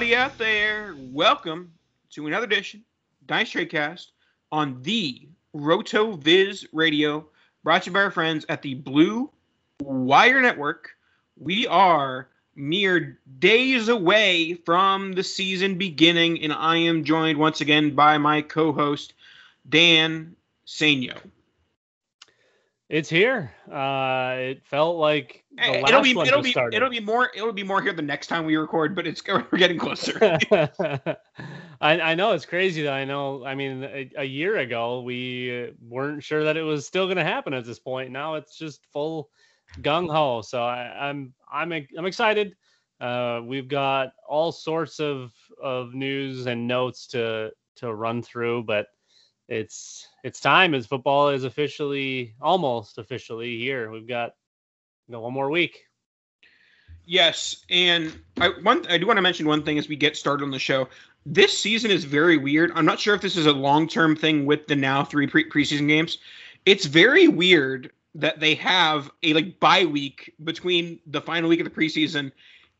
Everybody out there. Welcome to another edition, Dice Trade Cast, on the RotoViz Radio, brought to you by our friends at the Blue Wire Network. We are mere days away from the season beginning, and I am joined once again by my co-host, Dan Saino. It's here. Uh, it felt like the Eh, last It'll be it'll be started. it'll be more it'll be more here the next time we record, but it's we're getting closer. I, I know it's crazy that I know. I mean, a, a year ago we weren't sure that it was still going to happen at this point. Now it's just full gung ho. So I, I'm I'm I'm excited. Uh, we've got all sorts of of news and notes to to run through, but it's it's time as football is officially almost officially here. We've got you know, one more week. Yes, and I one I do want to mention one thing as we get started on the show. This season is very weird. I'm not sure if this is a long-term thing with the now three pre- preseason games. It's very weird that they have a like bye week between the final week of the preseason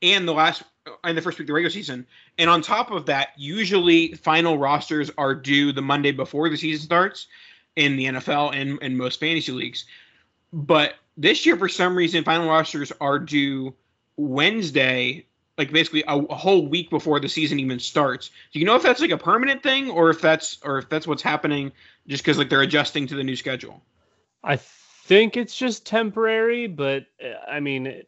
and the last and the first week of the regular season. And on top of that, usually final rosters are due the Monday before the season starts in the NFL and and most fantasy leagues. But this year, for some reason, final rosters are due Wednesday, like basically a, a whole week before the season even starts. Do you know if that's like a permanent thing or if that's or if that's what's happening just because like they're adjusting to the new schedule? I think it's just temporary, but uh, I mean,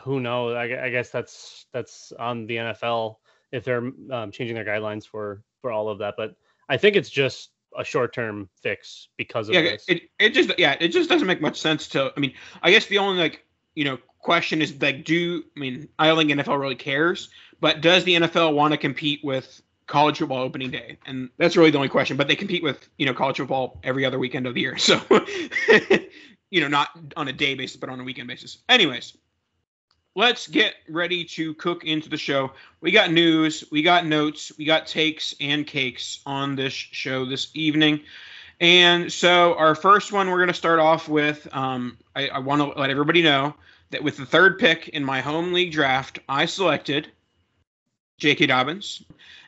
who knows? I, I guess that's that's on the NFL if they're um, changing their guidelines for for all of that. But I think it's just a short term fix because of Yeah, this. it, it just yeah, it just doesn't make much sense to. I mean, I guess the only like you know question is like, do I mean I don't think NFL really cares, but does the NFL want to compete with college football opening day? And that's really the only question. But they compete with you know college football every other weekend of the year, so you know not on a day basis, but on a weekend basis. Anyways. Let's get ready to cook into the show. We got news, we got notes, we got takes and cakes on this show this evening. And so, our first one, we're going to start off with um, I, I want to let everybody know that with the third pick in my home league draft, I selected J.K. Dobbins.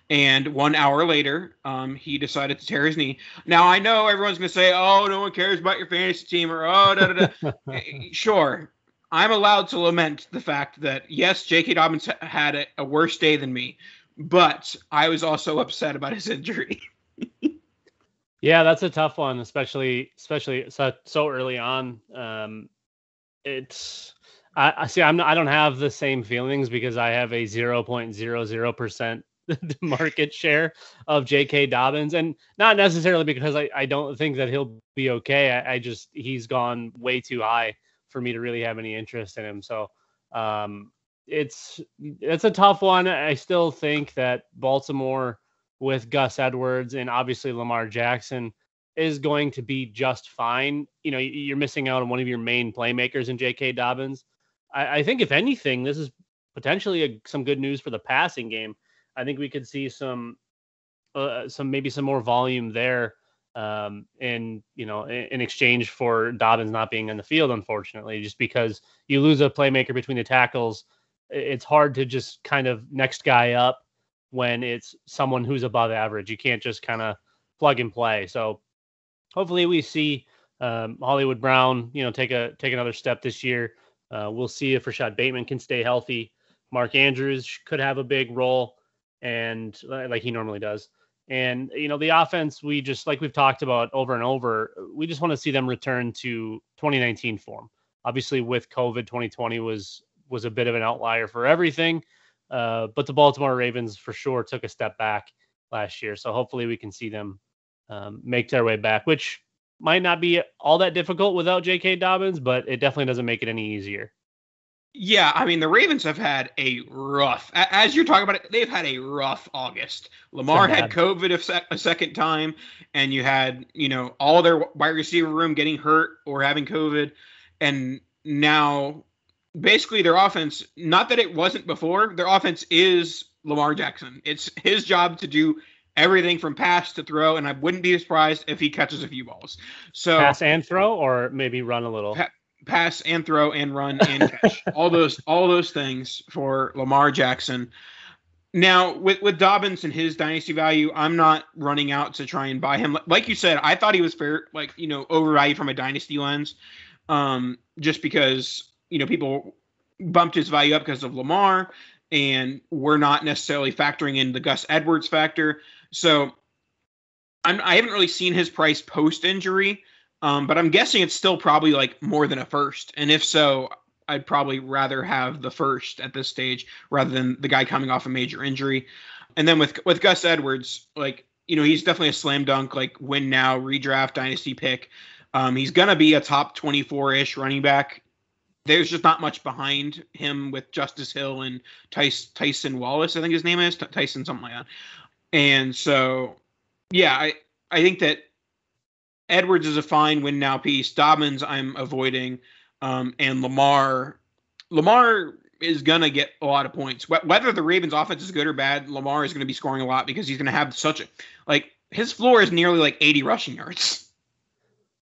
And one hour later, um, he decided to tear his knee. Now, I know everyone's going to say, oh, no one cares about your fantasy team, or oh, da da da. Eh, sure. I'm allowed to lament the fact that, yes, J.K. Dobbins had a, a worse day than me, but I was also upset about his injury. Yeah, that's a tough one, especially especially so, so early on. Um, it's I, I see. I'm not, I don't have the same feelings because I have a 0.00 percent market share of J.K. Dobbins, and not necessarily because I, I don't think that he'll be okay. I, I just he's gone way too high for me to really have any interest in him. So um, it's it's a tough one. I still think that Baltimore with Gus Edwards and obviously Lamar Jackson is going to be just fine. You know, you're missing out on one of your main playmakers in J.K. Dobbins. I, I think if anything, this is potentially a, some good news for the passing game. I think we could see some, uh, some maybe some more volume there, um, in you know, in, in exchange for Dobbins not being on the field, unfortunately, just because you lose a playmaker between the tackles, it's hard to just kind of next guy up when it's someone who's above average. You can't just kind of plug and play. So hopefully we see um, Hollywood Brown, you know, take a take another step this year. Uh, we'll see if Rashod Bateman can stay healthy. Mark Andrews could have a big role, and like he normally does. And you know, the offense we just like we've talked about over and over. We just want to see them return to 2019 form. Obviously, with COVID, 2020 was was a bit of an outlier for everything. Uh, but the Baltimore Ravens for sure took a step back last year. So hopefully we can see them um, make their way back, which might not be all that difficult without J.K. Dobbins, but it definitely doesn't make it any easier. Yeah, I mean the Ravens have had a rough, as you're talking about it, they've had a rough August. Lamar so had COVID a, sec- a, second time, and you had you know all their wide receiver room getting hurt or having COVID, and now basically their offense. Not that it wasn't before, their offense is Lamar Jackson. It's his job to do everything from pass to throw, and I wouldn't be surprised if he catches a few balls. So pass and throw, or maybe run a little. Pa- pass and throw and run and catch. all those all those things for Lamar Jackson. Now with with Dobbins and his dynasty value, I'm not running out to try and buy him. Like you said, I thought he was fair, like you know, overvalued from a dynasty lens, um, just because you know people bumped his value up because of Lamar, and we're not necessarily factoring in the Gus Edwards factor. So I'm, I haven't really seen his price post injury, um, but I'm guessing it's still probably like more than a first. And if so, I'd probably rather have the first at this stage rather than the guy coming off a major injury. And then with with Gus Edwards, like you know, he's definitely a slam dunk, like win now, redraft, dynasty pick. Um, he's gonna be a top 24 ish running back. There's just not much behind him with Justice Hill and Tyson, Tyson Wallace, I think his name is Tyson something like that. And so, yeah, I I think that Edwards is a fine win now piece. Dobbins I'm avoiding, um, and Lamar Lamar is gonna get a lot of points. Whether the Ravens offense is good or bad, Lamar is gonna be scoring a lot because he's gonna have such a like his floor is nearly like 80 rushing yards.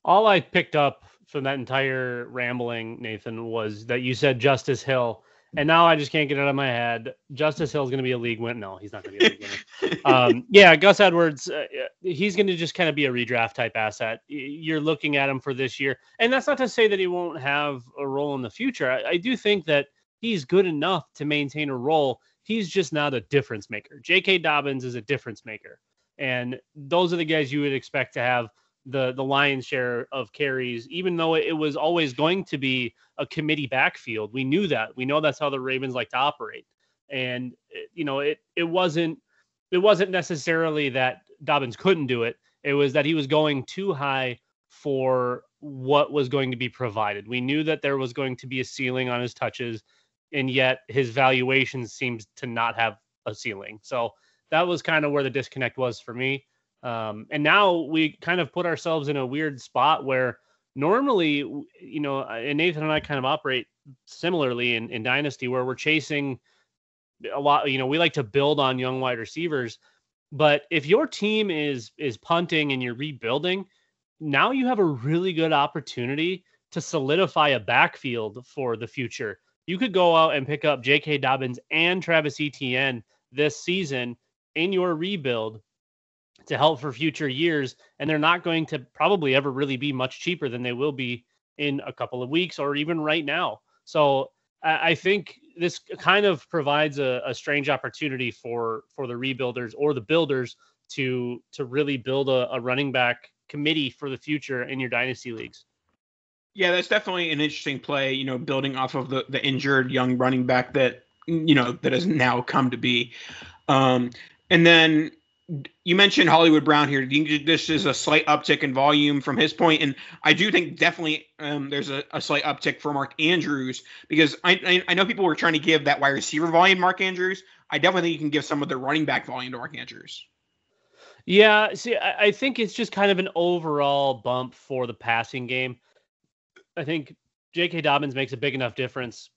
All I picked up from that entire rambling, Nathan, was that you said Justice Hill and now I just can't get it out of my head. Justice Hill is going to be a league win. No, he's not going to be a league winner. um, yeah, Gus Edwards, uh, he's going to just kind of be a redraft type asset. You're looking at him for this year, and that's not to say that he won't have a role in the future. I, I do think that he's good enough to maintain a role. He's just not a difference maker. J.K. Dobbins is a difference maker, and those are the guys you would expect to have the the lion's share of carries, even though it was always going to be a committee backfield. We knew that. We know that's how the Ravens like to operate. And eh, you know, it it wasn't it wasn't necessarily that Dobbins couldn't do it. It was that he was going too high for what was going to be provided. We knew that there was going to be a ceiling on his touches, and yet his valuation seems to not have a ceiling. So that was kind of where the disconnect was for me. Um, and now we kind of put ourselves in a weird spot where normally, you know, and Nathan and I kind of operate similarly in, in Dynasty where we're chasing a lot, you know, we like to build on young wide receivers. But if your team is is punting and you're rebuilding, now you have a really good opportunity to solidify a backfield for the future. You could go out and pick up J.K. Dobbins and Travis Etienne this season in your rebuild to help for future years. And they're not going to probably ever really be much cheaper than they will be in a couple of weeks or even right now. So I, I think this kind of provides a, a, strange opportunity for for the rebuilders or the builders to to really build a, a running back committee for the future in your dynasty leagues. Yeah, that's definitely an interesting play. You know, building off of the the injured young running back that you know that has now come to be. Um, and then you mentioned Hollywood Brown here. This is a slight uptick in volume from his point, and I do think definitely um, there's a, a, slight uptick for Mark Andrews because I, I, know people were trying to give that wide receiver volume Mark Andrews. I definitely think you can give some of the running back volume to Mark Andrews. Yeah, see, I, I think it's just kind of an overall bump for the passing game. I think J.K. Dobbins makes a big enough difference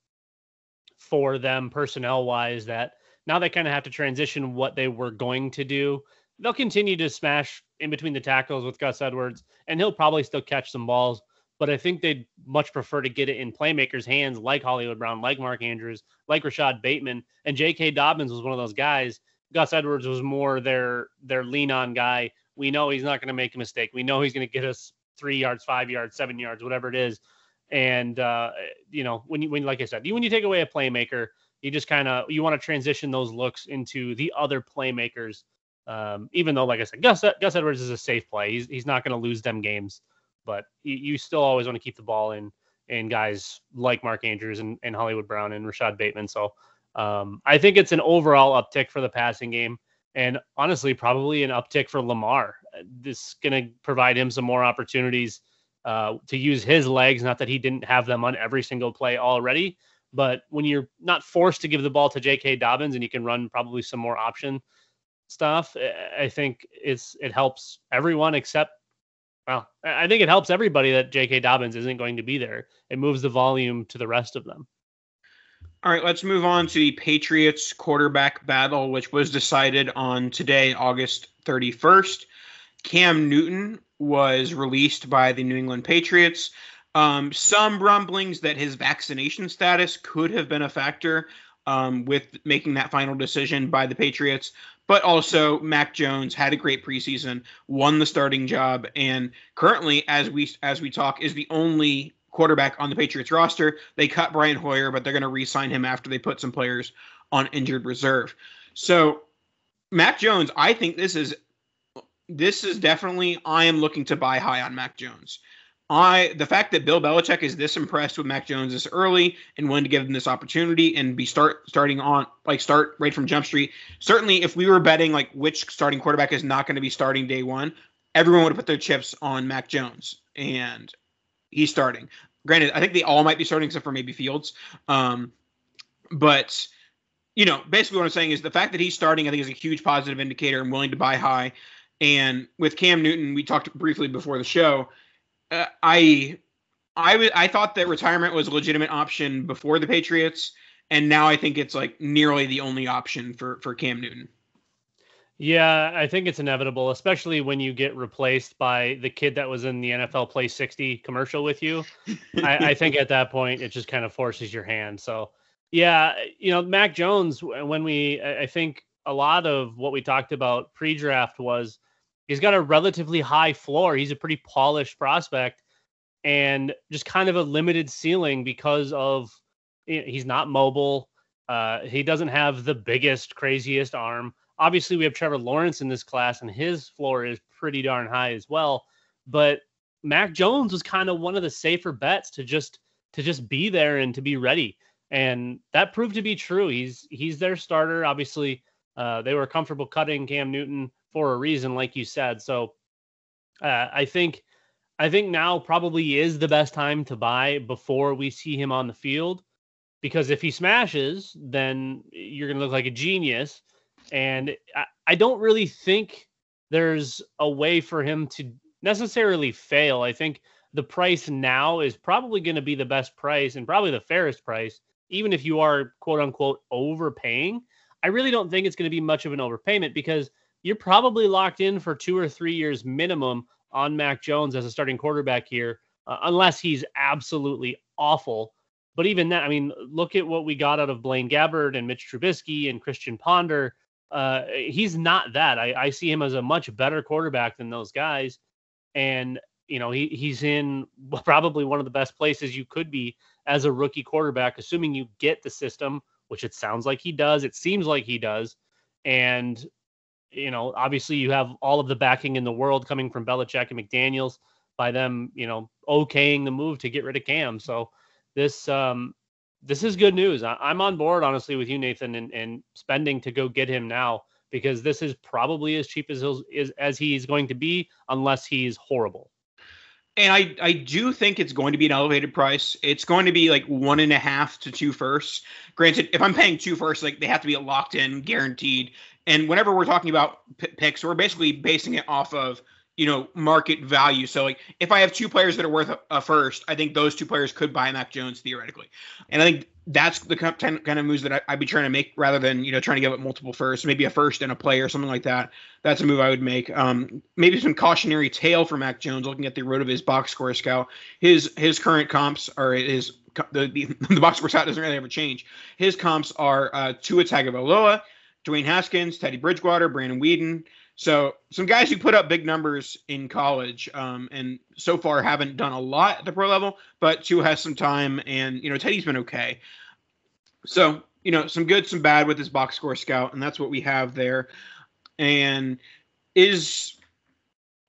for them personnel wise that now they kind of have to transition what they were going to do. They'll continue to smash in between the tackles with Gus Edwards, and he'll probably still catch some balls. But I think they'd much prefer to get it in playmakers' hands like Hollywood Brown, like Mark Andrews, like Rashod Bateman. And J.K. Dobbins was one of those guys. Gus Edwards was more their their lean on guy. We know he's not going to make a mistake. We know he's going to get us three yards, five yards, seven yards, whatever it is. And uh, you know, when you when like I said, when you take away a playmaker, you just kind of you want to transition those looks into the other playmakers. Um, even though, like I said, Gus Gus Edwards is a safe play. He's he's not going to lose them games, but you, you still always want to keep the ball in in guys like Mark Andrews and, and Hollywood Brown and Rashod Bateman. So um, I think it's an overall uptick for the passing game, and honestly, probably an uptick for Lamar. This is going to provide him some more opportunities uh, to use his legs. Not that he didn't have them on every single play already, but when you're not forced to give the ball to J.K. Dobbins and you can run probably some more option stuff, I think it's it helps everyone except. Well, I think it helps everybody that J.K. Dobbins isn't going to be there. It moves the volume to the rest of them. All right, let's move on to the Patriots quarterback battle, which was decided on today, August 31st. Cam Newton was released by the New England Patriots. Um, some rumblings that his vaccination status could have been a factor um, with making that final decision by the Patriots. But also, Mac Jones had a great preseason, won the starting job, and currently, as we as we talk, is the only quarterback on the Patriots roster. They cut Brian Hoyer, but they're going to re-sign him after they put some players on injured reserve. So, Mac Jones, I think this is this is definitely I am looking to buy high on Mac Jones. I the fact that Bill Belichick is this impressed with Mac Jones this early and willing to give him this opportunity and be start starting on like start right from Jump Street. Certainly, if we were betting like which starting quarterback is not going to be starting day one, everyone would have put their chips on Mac Jones, and he's starting. Granted, I think they all might be starting except for maybe Fields. Um, but you know, basically what I'm saying is the fact that he's starting, I think, is a huge positive indicator. I'm willing to buy high. And with Cam Newton, we talked briefly before the show. Uh, I, I, w- I thought that retirement was a legitimate option before the Patriots, and now I think it's like nearly the only option for for Cam Newton. Yeah, I think it's inevitable, especially when you get replaced by the kid that was in the NFL Play 60 commercial with you. I, I, think at that point it just kind of forces your hand. So, yeah, you know, Mac Jones, when we, I think a lot of what we talked about pre draft was he's got a relatively high floor. He's a pretty polished prospect and just kind of a limited ceiling because of he's not mobile. Uh, he doesn't have the biggest, craziest arm. Obviously, we have Trevor Lawrence in this class, and his floor is pretty darn high as well. But Mac Jones was kind of one of the safer bets to just to just be there and to be ready, and that proved to be true. He's he's their starter. Obviously, uh, they were comfortable cutting Cam Newton for a reason, like you said. So uh, I think I think now probably is the best time to buy before we see him on the field, because if he smashes, then you're going to look like a genius. And I, I don't really think there's a way for him to necessarily fail. I think the price now is probably going to be the best price and probably the fairest price, even if you are quote unquote overpaying. I really don't think it's going to be much of an overpayment because you're probably locked in for two or three years minimum on Mac Jones as a starting quarterback here, uh, unless he's absolutely awful. But even that, I mean, look at what we got out of Blaine Gabbert and Mitch Trubisky and Christian Ponder. Uh, he's not that. I, I see him as a much better quarterback than those guys. And, you know, he, he's in probably one of the best places you could be as a rookie quarterback, assuming you get the system, which it sounds like he does. It seems like he does. And you know, obviously you have all of the backing in the world coming from Belichick and McDaniels by them, you know, okaying the move to get rid of Cam. So this um this is good news. I, am on board honestly with you, Nathan, and, and spending to go get him now because this is probably as cheap as he's, as he's going to be unless he's horrible. And I, I do think it's going to be an elevated price. It's going to be like one and a half to two firsts. Granted, if I'm paying two firsts, like they have to be locked in, guaranteed And whenever we're talking about p- picks, we're basically basing it off of you know market value. So like if I have two players that are worth a, a first, I think those two players could buy Mac Jones theoretically, and I think that's the kind of moves that I, would be trying to make rather than you know trying to give up multiple firsts, maybe a first and a player, or something like that. That's a move I would make. Um, maybe some cautionary tale for Mac Jones, looking at the road of his box score scout. His his current comps are his the the, the box score scout doesn't really ever change. His comps are uh, Tua Tagovailoa, Dwayne Haskins, Teddy Bridgewater, Brandon Weeden. So some guys who put up big numbers in college, um, and so far haven't done a lot at the pro level, but Tua has some time, and you know Teddy's been okay. So you know some good, some bad with his box score scout, and that's what we have there. And is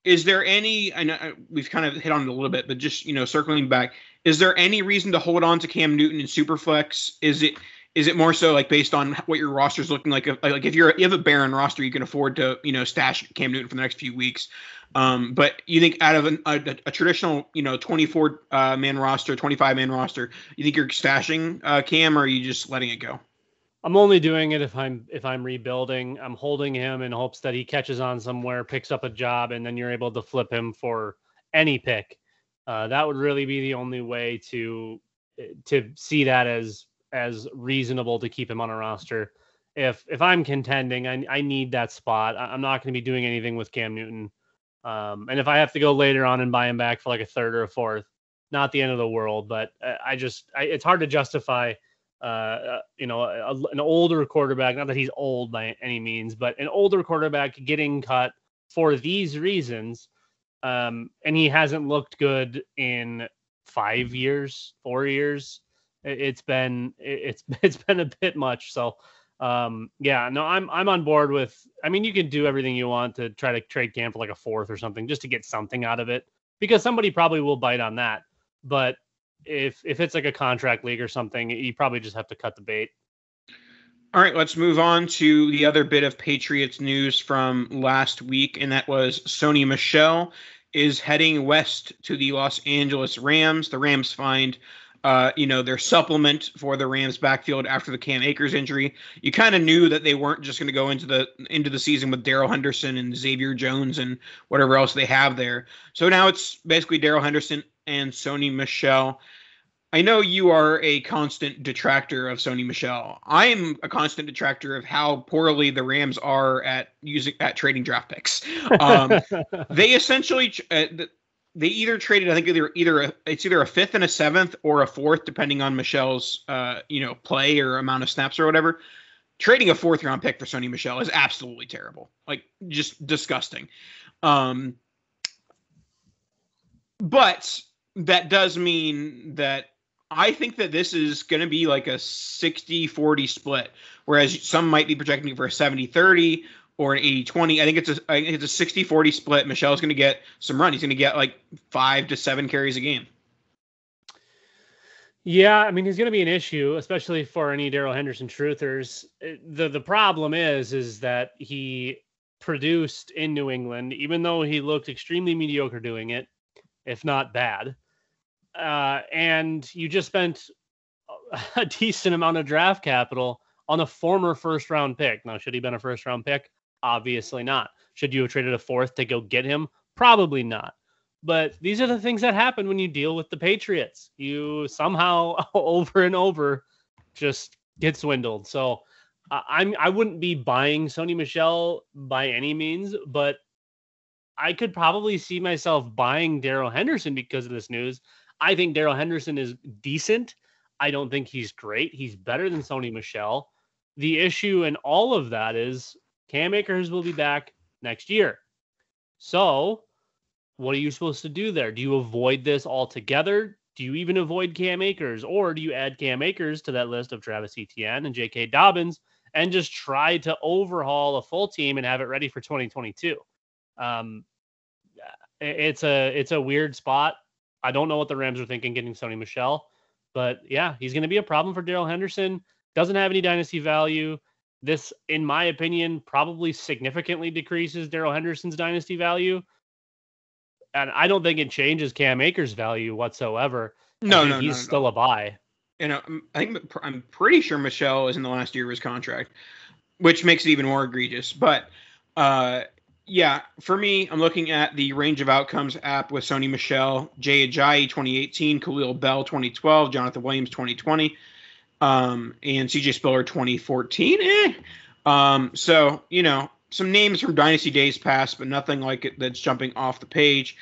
is there any? I know we've kind of hit on it a little bit, but just you know circling back, is there any reason to hold on to Cam Newton in Superflex? Is it is it more so like based on what your roster is looking like? Like if you're you have a barren roster, you can afford to you know stash Cam Newton for the next few weeks. Um, but you think out of an, a, a, traditional you know 24 uh, man roster, 25 man roster, you think you're stashing uh, Cam, or are you just letting it go? I'm only doing it if I'm if I'm rebuilding. I'm holding him in hopes that he catches on somewhere, picks up a job, and then you're able to flip him for any pick. Uh, that would really be the only way to to see that as as reasonable to keep him on a roster. If if I'm contending, I, I need that spot. I'm not going to be doing anything with Cam Newton. Um, and if I have to go later on and buy him back for like a third or a fourth, not the end of the world. But I just I, it's hard to justify. Uh, uh, you know, a, an older quarterback. Not that he's old by any means, but an older quarterback getting cut for these reasons. Um, and he hasn't looked good in five years, four years it's been it's it's been a bit much. So um yeah, no, I'm I'm on board with I mean you can do everything you want to try to trade Cam for like a fourth or something just to get something out of it because somebody probably will bite on that. But if if it's like a contract league or something, you probably just have to cut the bait. All right, let's move on to the other bit of Patriots news from last week, and that was Sony Michel is heading west to the Los Angeles Rams. The Rams find uh, you know, their supplement for the Rams backfield after the Cam Akers injury. You kind of knew that they weren't just going to go into the into the season with Darrell Henderson and Xavier Jones and whatever else they have there. So now it's basically Darrell Henderson and Sony Michel. I know you are a constant detractor of Sony Michel. I am a constant detractor of how poorly the Rams are at using at trading draft picks. Um, they essentially uh, they either traded I think either either a, it's either a fifth and a seventh or a fourth depending on Michel's uh you know play or amount of snaps or whatever. Trading a fourth round pick for Sony Michel is absolutely terrible. Like just disgusting. Um but that does mean that I think that this is going to be like a 60-40 split whereas some might be projecting for a 70-30 or an 80-20. I think it's it's a 60-40 split. Michel's going to get some run. He's going to get like 5 to 7 carries a game. Yeah, I mean he's going to be an issue, especially for any Darrell Henderson truthers. The the problem is is that he produced in New England, even though he looked extremely mediocre doing it, if not bad. Uh, and you just spent a decent amount of draft capital on a former first round pick. Now, should he been a first round pick? Obviously not. Should you have traded a fourth to go get him? Probably not. But these are the things that happen when you deal with the Patriots. You somehow over and over just get swindled. So I'm I wouldn't be buying Sony Michel by any means, but I could probably see myself buying Darrell Henderson because of this news. I think Darrell Henderson is decent. I don't think he's great. He's better than Sony Michel. The issue in all of that is Cam Akers will be back next year. So, what are you supposed to do there? Do you avoid this altogether? Do you even avoid Cam Akers? Or do you add Cam Akers to that list of Travis Etienne and J.K. Dobbins and just try to overhaul a full team and have it ready for 2022? Um, it's a it's a weird spot. I don't know what the Rams are thinking getting Sony Michel, but yeah, he's going to be a problem for Darrell Henderson. Doesn't have any dynasty value. This, in my opinion, probably significantly decreases Darrell Henderson's dynasty value. And I don't think it changes Cam Akers' value whatsoever. No, no, he's no, still no. a buy. You know, I think I'm pretty sure Michel is in the last year of his contract. which makes it even more egregious. But uh, yeah, for me, I'm looking at the range of outcomes app with Sony Michel, Jay Ajayi 2018, Khalil Bell 2012, Jonathan Williams 2020, um, and CJ Spiller 2014. Eh. Um, so, you know, some names from Dynasty days past, but nothing like it that's jumping off the page.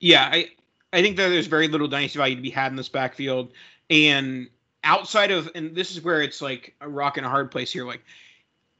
Yeah, I, I think that there's very little Dynasty value to be had in this backfield. And outside of, and this is where it's like a rock and a hard place here, like,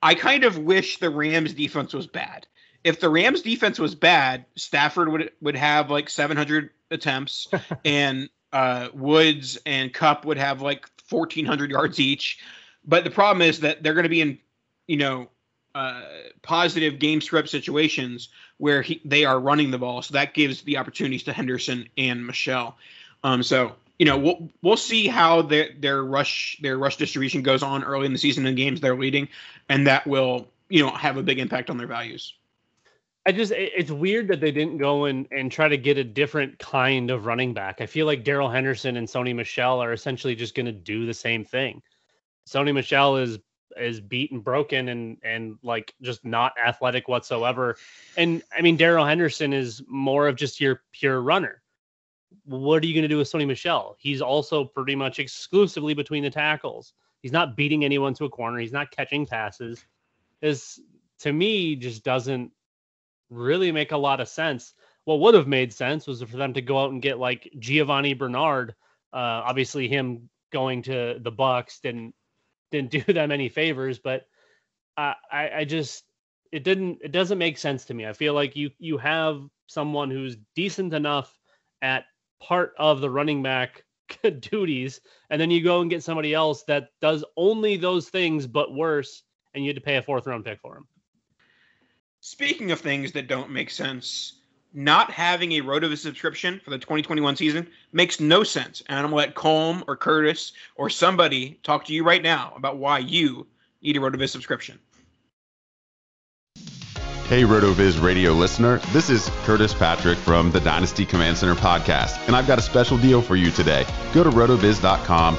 I kind of wish the Rams defense was bad. If the Rams defense was bad, Stafford would would have like 700 attempts, and uh, Woods and Kupp would have like 1,400 yards each. But the problem is that they're going to be in, you know, uh, positive game script situations where he, they are running the ball. So that gives the opportunities to Henderson and Michel. Um, so you know we'll we'll see how their their rush their rush distribution goes on early in the season in games they're leading, and that will you know have a big impact on their values. I just it's weird that they didn't go and and try to get a different kind of running back. I feel like Darrell Henderson and Sony Michel are essentially just going to do the same thing. Sony Michel is is beaten, broken, and and like just not athletic whatsoever. And I mean, Darrell Henderson is more of just your pure runner what are you going to do with Sony Michel? He's also pretty much exclusively between the tackles. He's not beating anyone to a corner. He's not catching passes. This to me just doesn't really make a lot of sense. What would have made sense was for them to go out and get like Giovani Bernard. Uh, obviously, him going to the Bucks didn't didn't do them any favors, but I, I, I just it didn't it doesn't make sense to me. I feel like you you have someone who's decent enough at part of the running back duties, and then you go and get somebody else that does only those things but worse, and you had to pay a fourth round pick for him. Speaking of things that don't make sense, not having a RotoViz subscription for the 2021 season makes no sense. And I'm gonna let Colm or Curtis or somebody talk to you right now about why you need a RotoViz subscription. Hey, RotoViz radio listener. This is Curtis Patrick from the Dynasty Command Center podcast, and I've got a special deal for you today. Go to rotoviz.com,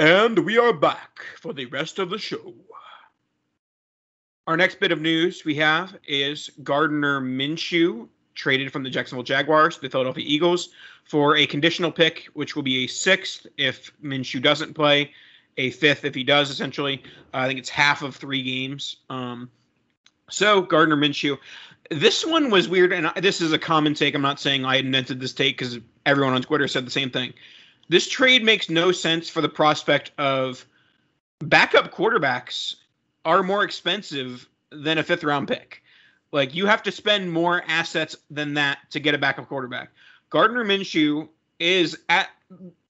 And we are back for the rest of the show. Our next bit of news we have is Gardner Minshew traded from the Jacksonville Jaguars to the Philadelphia Eagles for a conditional pick, which will be a sixth if Minshew doesn't play, a fifth if he does, essentially. Uh, I think it's half of three games. Um, so, Gardner Minshew, this one was weird, and this is a common take. I'm not saying I invented this take because everyone on Twitter said the same thing. This trade makes no sense for the prospect of backup quarterbacks are more expensive than a fifth round pick. Like you have to spend more assets than that to get a backup quarterback. Gardner Minshew is at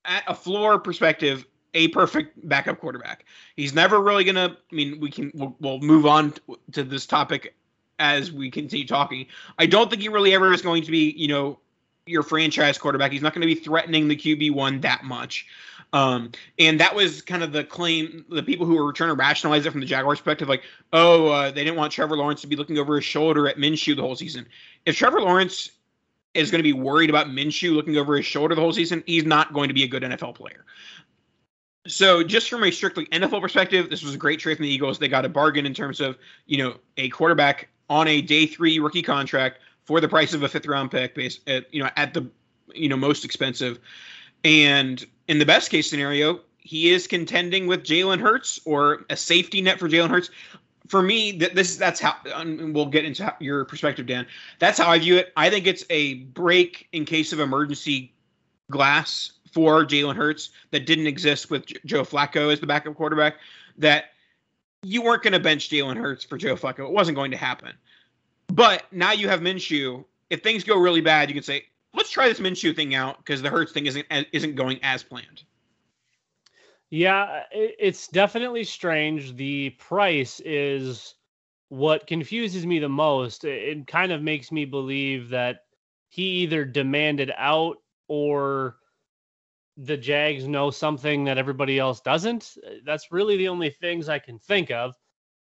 at a floor perspective a perfect backup quarterback. He's never really gonna. I mean, we can we'll, we'll move on to this topic as we continue talking. I don't think he really ever is going to be, you know, your franchise quarterback. He's not going to be threatening the QB one that much. Um, and that was kind of the claim. The people who were trying to rationalize it from the Jaguars' perspective, like, oh, uh, they didn't want Trevor Lawrence to be looking over his shoulder at Minshew the whole season. If Trevor Lawrence is going to be worried about Minshew looking over his shoulder the whole season, he's not going to be a good NFL player. So, just from a strictly NFL perspective, this was a great trade from the Eagles. They got a bargain in terms of, you know, a quarterback on a day three rookie contract for the price of a fifth round pick, based at you know at the you know most expensive. And in the best case scenario, he is contending with Jalen Hurts or a safety net for Jalen Hurts. For me, th- this that's how we'll get into your perspective, Dan. That's how I view it. I think it's a break in case of emergency glass for Jalen Hurts that didn't exist with J- Joe Flacco as the backup quarterback. That you weren't going to bench Jalen Hurts for Joe Flacco. It wasn't going to happen. But now you have Minshew. If things go really bad, you can say, let's try this Minshew thing out because the Hurts thing isn't uh, isn't going as planned. Yeah, it's definitely strange. The price is what confuses me the most. It kind of makes me believe that he either demanded out or the Jags know something that everybody else doesn't. That's really the only things I can think of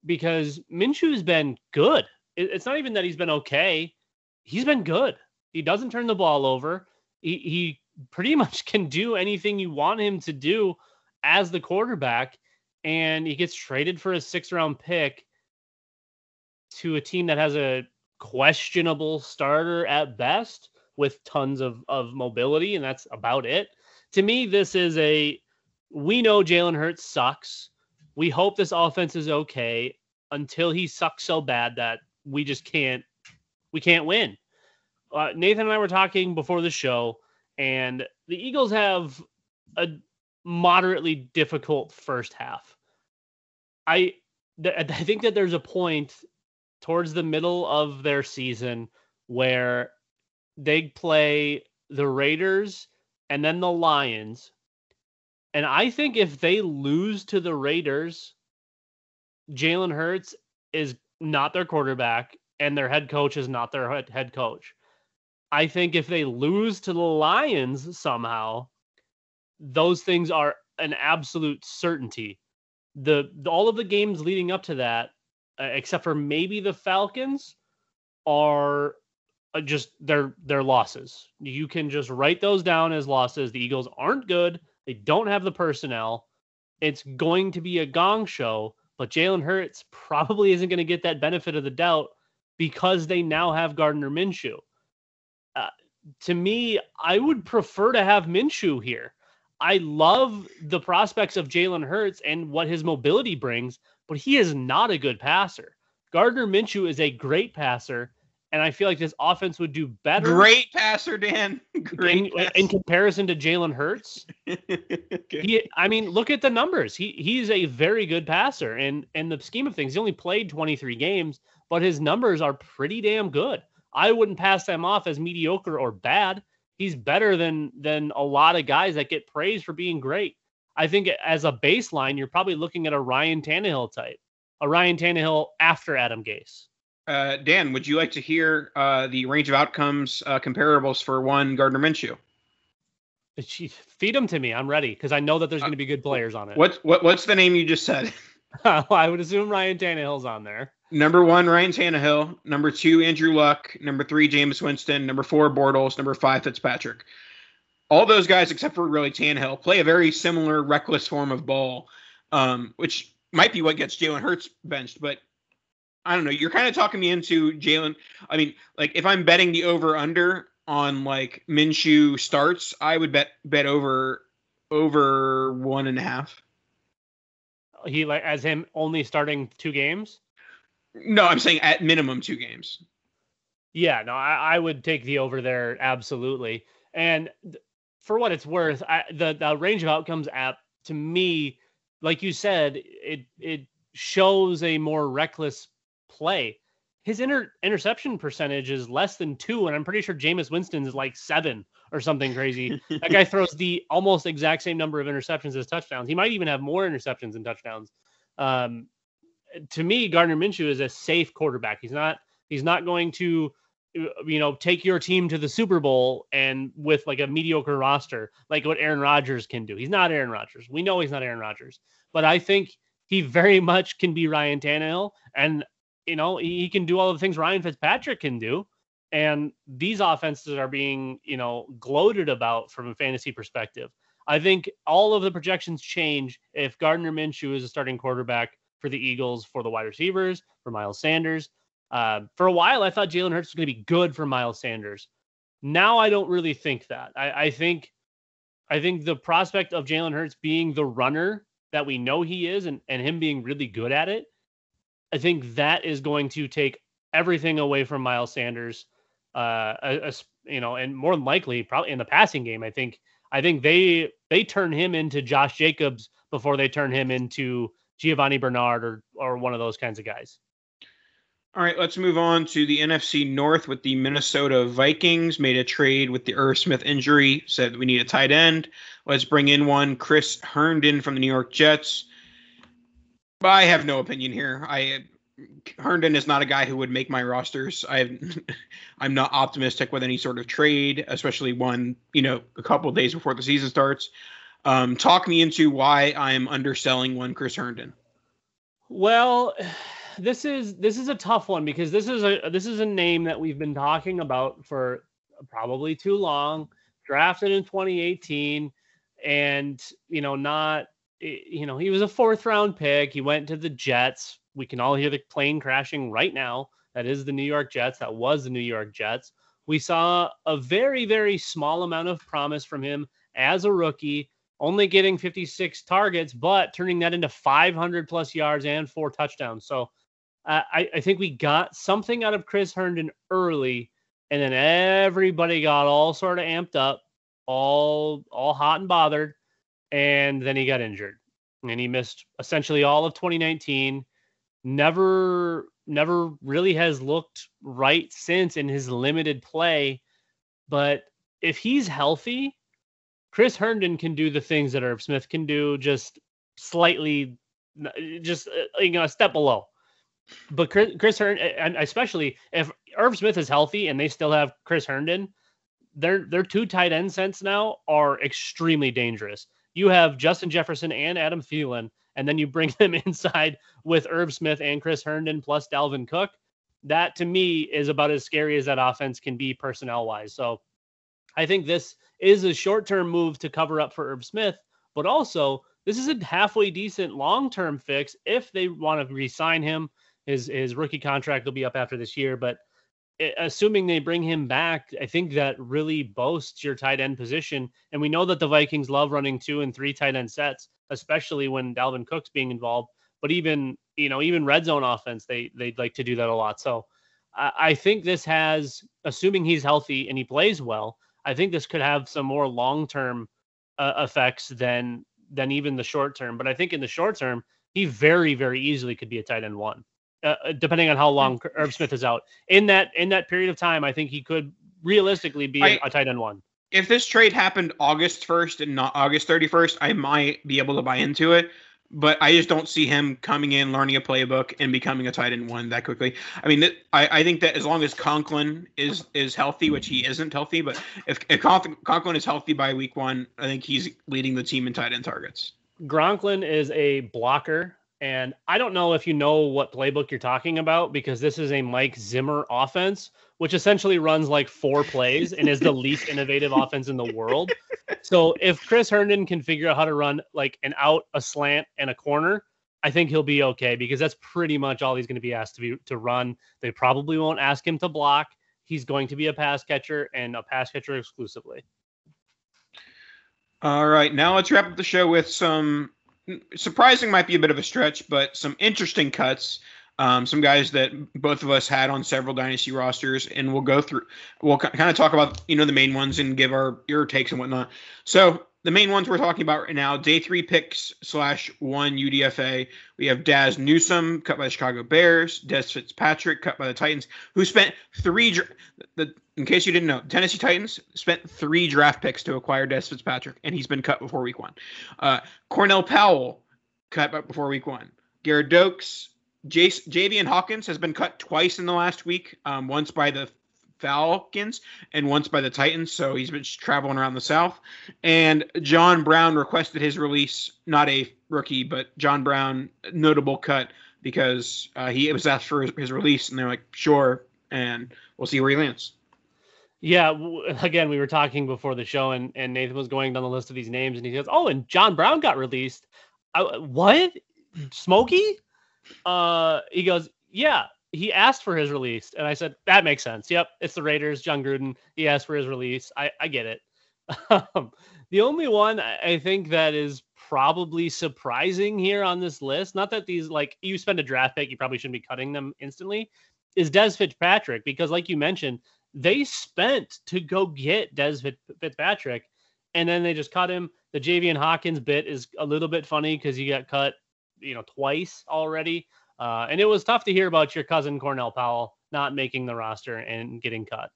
because Minshew's been good. It, it's not even that he's been okay. He's been good. He doesn't turn the ball over. He, he pretty much can do anything you want him to do as the quarterback. And he gets traded for a six round pick to a team that has a questionable starter at best with tons of, of mobility. And that's about it. To me, this is a we know Jalen Hurts sucks. We hope this offense is okay until he sucks so bad that we just can't we can't win. Uh, Nathan and I were talking before the show, and the Eagles have a moderately difficult first half. I th- I think that there's a point towards the middle of their season where they play the Raiders and then the Lions. And I think if they lose to the Raiders, Jalen Hurts is not their quarterback and their head coach is not their head, coach. I think if they lose to the Lions somehow, those things are an absolute certainty. The, the all of the games leading up to that, uh, except for maybe the Falcons, are uh, just their their losses. You can just write those down as losses. The Eagles aren't good. They don't have the personnel. It's going to be a gong show, but Jalen Hurts probably isn't going to get that benefit of the doubt because they now have Gardner Minshew. Uh, to me, I would prefer to have Minshew here. I love the prospects of Jalen Hurts and what his mobility brings, but he is not a good passer. Gardner Minshew is a great passer, and I feel like this offense would do better. Great passer, Dan. Great. in, in comparison to Jalen Hurts. okay. He, I mean, look at the numbers. He he's a very good passer, and in the scheme of things, he only played 23 games, but his numbers are pretty damn good. I wouldn't pass them off as mediocre or bad. He's better than than a lot of guys that get praised for being great. I think as a baseline, you're probably looking at a Ryan Tannehill type, a Ryan Tannehill after Adam Gase. Uh, Dan, would you like to hear uh, the range of outcomes uh, comparables for one Gardner Minshew? Gee, Feed them to me. I'm ready because I know that there's going to be good players on it. What's what, what's the name you just said? I would assume Ryan Tannehill's on there. Number one, Ryan Tannehill. Number two, Andrew Luck. Number three, Jameis Winston. Number four, Bortles. Number five, Fitzpatrick. All those guys, except for really Tannehill, play a very similar reckless form of ball, um, which might be what gets Jalen Hurts benched. But I don't know. You're kind of talking me into Jalen. I mean, like if I'm betting the over under on like Minshew starts, I would bet bet over over one and a half. He like as him only starting two games. No, I'm saying at minimum two games. Yeah, no, I, I would take the over there absolutely. And th- for what it's worth, I, the the range of outcomes app to me, like you said, it it shows a more reckless play. His inter- interception percentage is less than two, and I'm pretty sure Jameis Winston is like seven or something crazy. that guy throws the almost exact same number of interceptions as touchdowns. He might even have more interceptions than touchdowns. Um, to me, Gardner Minshew is a safe quarterback. He's not he's not going to you know take your team to the Super Bowl and with like a mediocre roster like what Aaron Rodgers can do. He's not Aaron Rodgers. We know he's not Aaron Rodgers, but I think he very much can be Ryan Tannehill, and you know he can do all the things Ryan Fitzpatrick can do. And these offenses are being you know gloated about from a fantasy perspective. I think all of the projections change if Gardner Minshew is a starting quarterback for the Eagles, for the wide receivers, for Miles Sanders. Uh, for a while, I thought Jalen Hurts was going to be good for Miles Sanders. Now I don't really think that. I, I think, I think the prospect of Jalen Hurts being the runner that we know he is, and and him being really good at it, I think that is going to take everything away from Miles Sanders. Uh, as, you know, and more than likely, probably in the passing game, I think I think they they turn him into Josh Jacobs before they turn him into Giovani Bernard or or one of those kinds of guys. All right, let's move on to the NFC North with the Minnesota Vikings. Made a trade with the Irv Smith injury, said we need a tight end. Let's bring in one, Chris Herndon from the New York Jets. I have no opinion here. I Herndon is not a guy who would make my rosters. I I'm not optimistic with any sort of trade, especially one you know a couple days before the season starts. Um, talk me into why I'm underselling one Chris Herndon. Well, this is this is a tough one because this is a this is a name that we've been talking about for probably too long. Drafted in 2018, and you know not you know he was a fourth round pick. He went to the Jets. We can all hear the plane crashing right now. That is the New York Jets. That was the New York Jets. We saw a very very small amount of promise from him as a rookie only getting 56 targets, but turning that into 500 plus yards and four touchdowns. So uh, I, I think we got something out of Chris Herndon early, and then everybody got all sort of amped up, all all hot and bothered, and then he got injured, and he missed essentially all of 2019. Never never really has looked right since in his limited play, but if he's healthy, Chris Herndon can do the things that Irv Smith can do, just slightly, just uh, you know, a step below. But Chris, Chris Herndon, and especially if Irv Smith is healthy and they still have Chris Herndon, their their two tight end sets now are extremely dangerous. You have Justin Jefferson and Adam Thielen, and then you bring them inside with Irv Smith and Chris Herndon plus Dalvin Cook. That to me is about as scary as that offense can be personnel wise. So I think this is a short term move to cover up for Irv Smith, but also this is a halfway decent long term fix if they want to re sign him. His, his rookie contract will be up after this year, but assuming they bring him back, I think that really boasts your tight end position. And we know that the Vikings love running two and three tight end sets, especially when Dalvin Cook's being involved. But even you know even red zone offense, they they'd like to do that a lot. So I, I think this has, assuming he's healthy and he plays well, I think this could have some more long term uh, effects than than even the short term. But I think in the short term, he very very easily could be a tight end one, uh, uh depending on how long Irv Smith is out. In that in that period of time, I think he could realistically be I, a tight end one. If this trade happened August first and not August thirty first, I might be able to buy into it but I just don't see him coming in, learning a playbook, and becoming a tight end one that quickly. I mean, I, I think that as long as Conklin is is healthy, which he isn't healthy, but if, if Conklin is healthy by week one, I think he's leading the team in tight end targets. Gronklin is a blocker, and I don't know if you know what playbook you're talking about because this is a Mike Zimmer offense, which essentially runs like four plays and is the least innovative offense in the world. So if Chris Herndon can figure out how to run like an out, a slant, and a corner, I think he'll be okay because that's pretty much all he's going to be asked to be to run. They probably won't ask him to block. He's going to be a pass catcher and a pass catcher exclusively. All right, now let's wrap up the show with some surprising might be a bit of a stretch, but some interesting cuts Um, some guys that both of us had on several dynasty rosters, and we'll go through. We'll kind of talk about you know the main ones and give our your takes and whatnot. So the main ones we're talking about right now, day three picks slash one UDFA. We have Dazz Newsome cut by the Chicago Bears, Dez Fitzpatrick cut by the Titans, who spent three. The, in case you didn't know, Tennessee Titans spent three draft picks to acquire Dez Fitzpatrick, and he's been cut before week one. Uh, Cornell Powell cut before week one. Garrett Dokes, Jace, Javian Hawkins has been cut twice in the last week. Um, once by the Falcons and once by the Titans. So he's been traveling around the South. And John Brown requested his release, not a rookie, but John Brown, notable cut because uh, he was asked for his, his release, and they're like, sure, and we'll see where he lands. Yeah, again, we were talking before the show, and, and Nathan was going down the list of these names, and he goes, "Oh, and John Brown got released. I, what? Smokey?" Uh, he goes, "Yeah, he asked for his release, and I said that makes sense. Yep, it's the Raiders. Jon Gruden. He asked for his release. I I get it. Um, the only one I think that is probably surprising here on this list, not that these like you spend a draft pick, you probably shouldn't be cutting them instantly, is Dez Fitzpatrick because like you mentioned, they spent to go get Dez Fitzpatrick, and then they just cut him. The Javian Hawkins bit is a little bit funny because he got cut, you know, twice already. Uh, and it was tough to hear about your cousin Cornell Powell not making the roster and getting cut.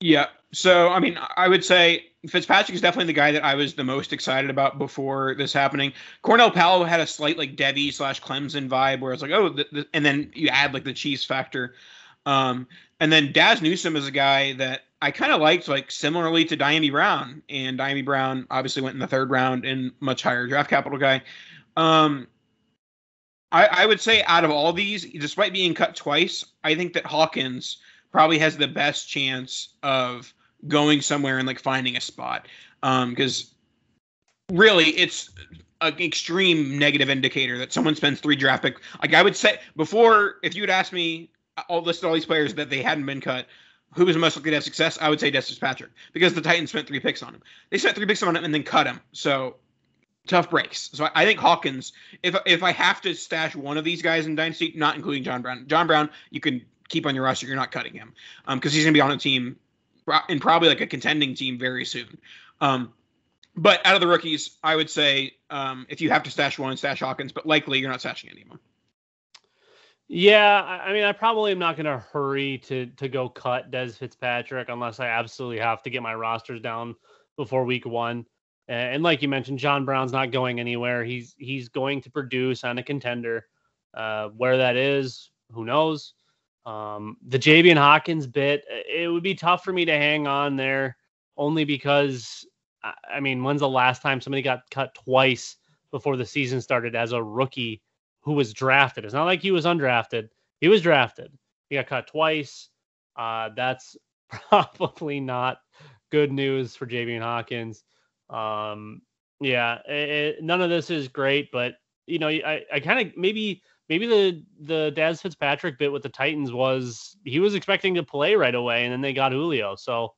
Yeah. So, I mean, I would say Fitzpatrick is definitely the guy that I was the most excited about before this happening. Cornell Powell had a slight like Devy slash Clemson vibe where it's like, oh, and then you add like the cheese factor. Um, and then Dazz Newsome is a guy that I kind of liked, like similarly to Dyami Brown. And Dyami Brown obviously went in the third round and much higher draft capital guy. Um, I, I would say out of all these, despite being cut twice, I think that Hawkins probably has the best chance of going somewhere and like finding a spot. Because um, really, it's an extreme negative indicator that someone spends three draft pick. Like I would say before, if you had asked me, I'll list all these players that they hadn't been cut. Who was most likely to have success? I would say Dez Patrick because the Titans spent three picks on him. They spent three picks on him and then cut him. So tough breaks. So I think Hawkins, if if I have to stash one of these guys in Dynasty, not including John Brown, John Brown, you can keep on your roster. You're not cutting him because um, he's going to be on a team and probably like a contending team very soon. Um, but out of the rookies, I would say um, if you have to stash one, stash Hawkins, but likely you're not stashing anyone. Yeah, I mean, I probably am not going to hurry to to go cut Dez Fitzpatrick unless I absolutely have to get my rosters down before week one. And like you mentioned, John Brown's not going anywhere. He's he's going to produce on a contender. Uh, where that is, who knows? Um, the Javian Hawkins bit, it would be tough for me to hang on there, only because I mean, when's the last time somebody got cut twice before the season started as a rookie who was drafted? It's not like he was undrafted. He was drafted. He got cut twice. Uh, that's probably not good news for Javian Hawkins. Um, yeah, it, none of this is great, but you know, I, I kind of maybe maybe the the Dez Fitzpatrick bit with the Titans was he was expecting to play right away, and then they got Julio. So,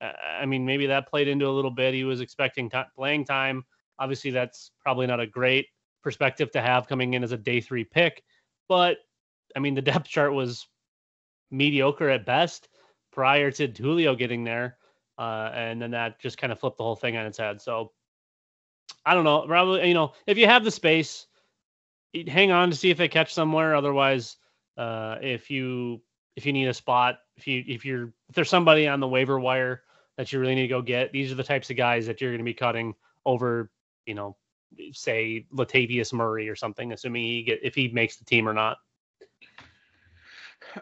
I mean, maybe that played into a little bit. He was expecting t- playing time. Obviously, that's probably not a great perspective to have coming in as a day three pick, but I mean, the depth chart was mediocre at best prior to Julio getting there. Uh, and then that just kind of flipped the whole thing on its head. So I don't know. Probably, you know, if you have the space, hang on to see if they catch somewhere. Otherwise, uh, if you if you need a spot, if you if you're if there's somebody on the waiver wire that you really need to go get, these are the types of guys that you're going to be cutting over. You know, say Latavius Murray or something, assuming he get if he makes the team or not.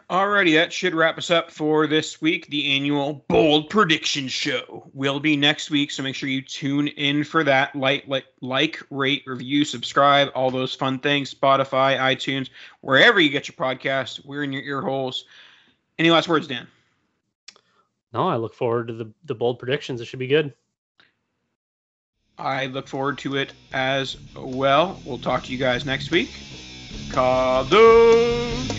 Alrighty, that should wrap us up for this week. The annual bold prediction show will be next week, so make sure you tune in for that. Like, like, like, rate, review, subscribe, all those fun things. Spotify, iTunes, wherever you get your podcast. We're in your ear holes. Any last words, Dan? No, I look forward to the the bold predictions. It should be good. I look forward to it as well. We'll talk to you guys next week. Kadosh!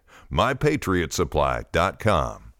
MyPatriotSupply.com.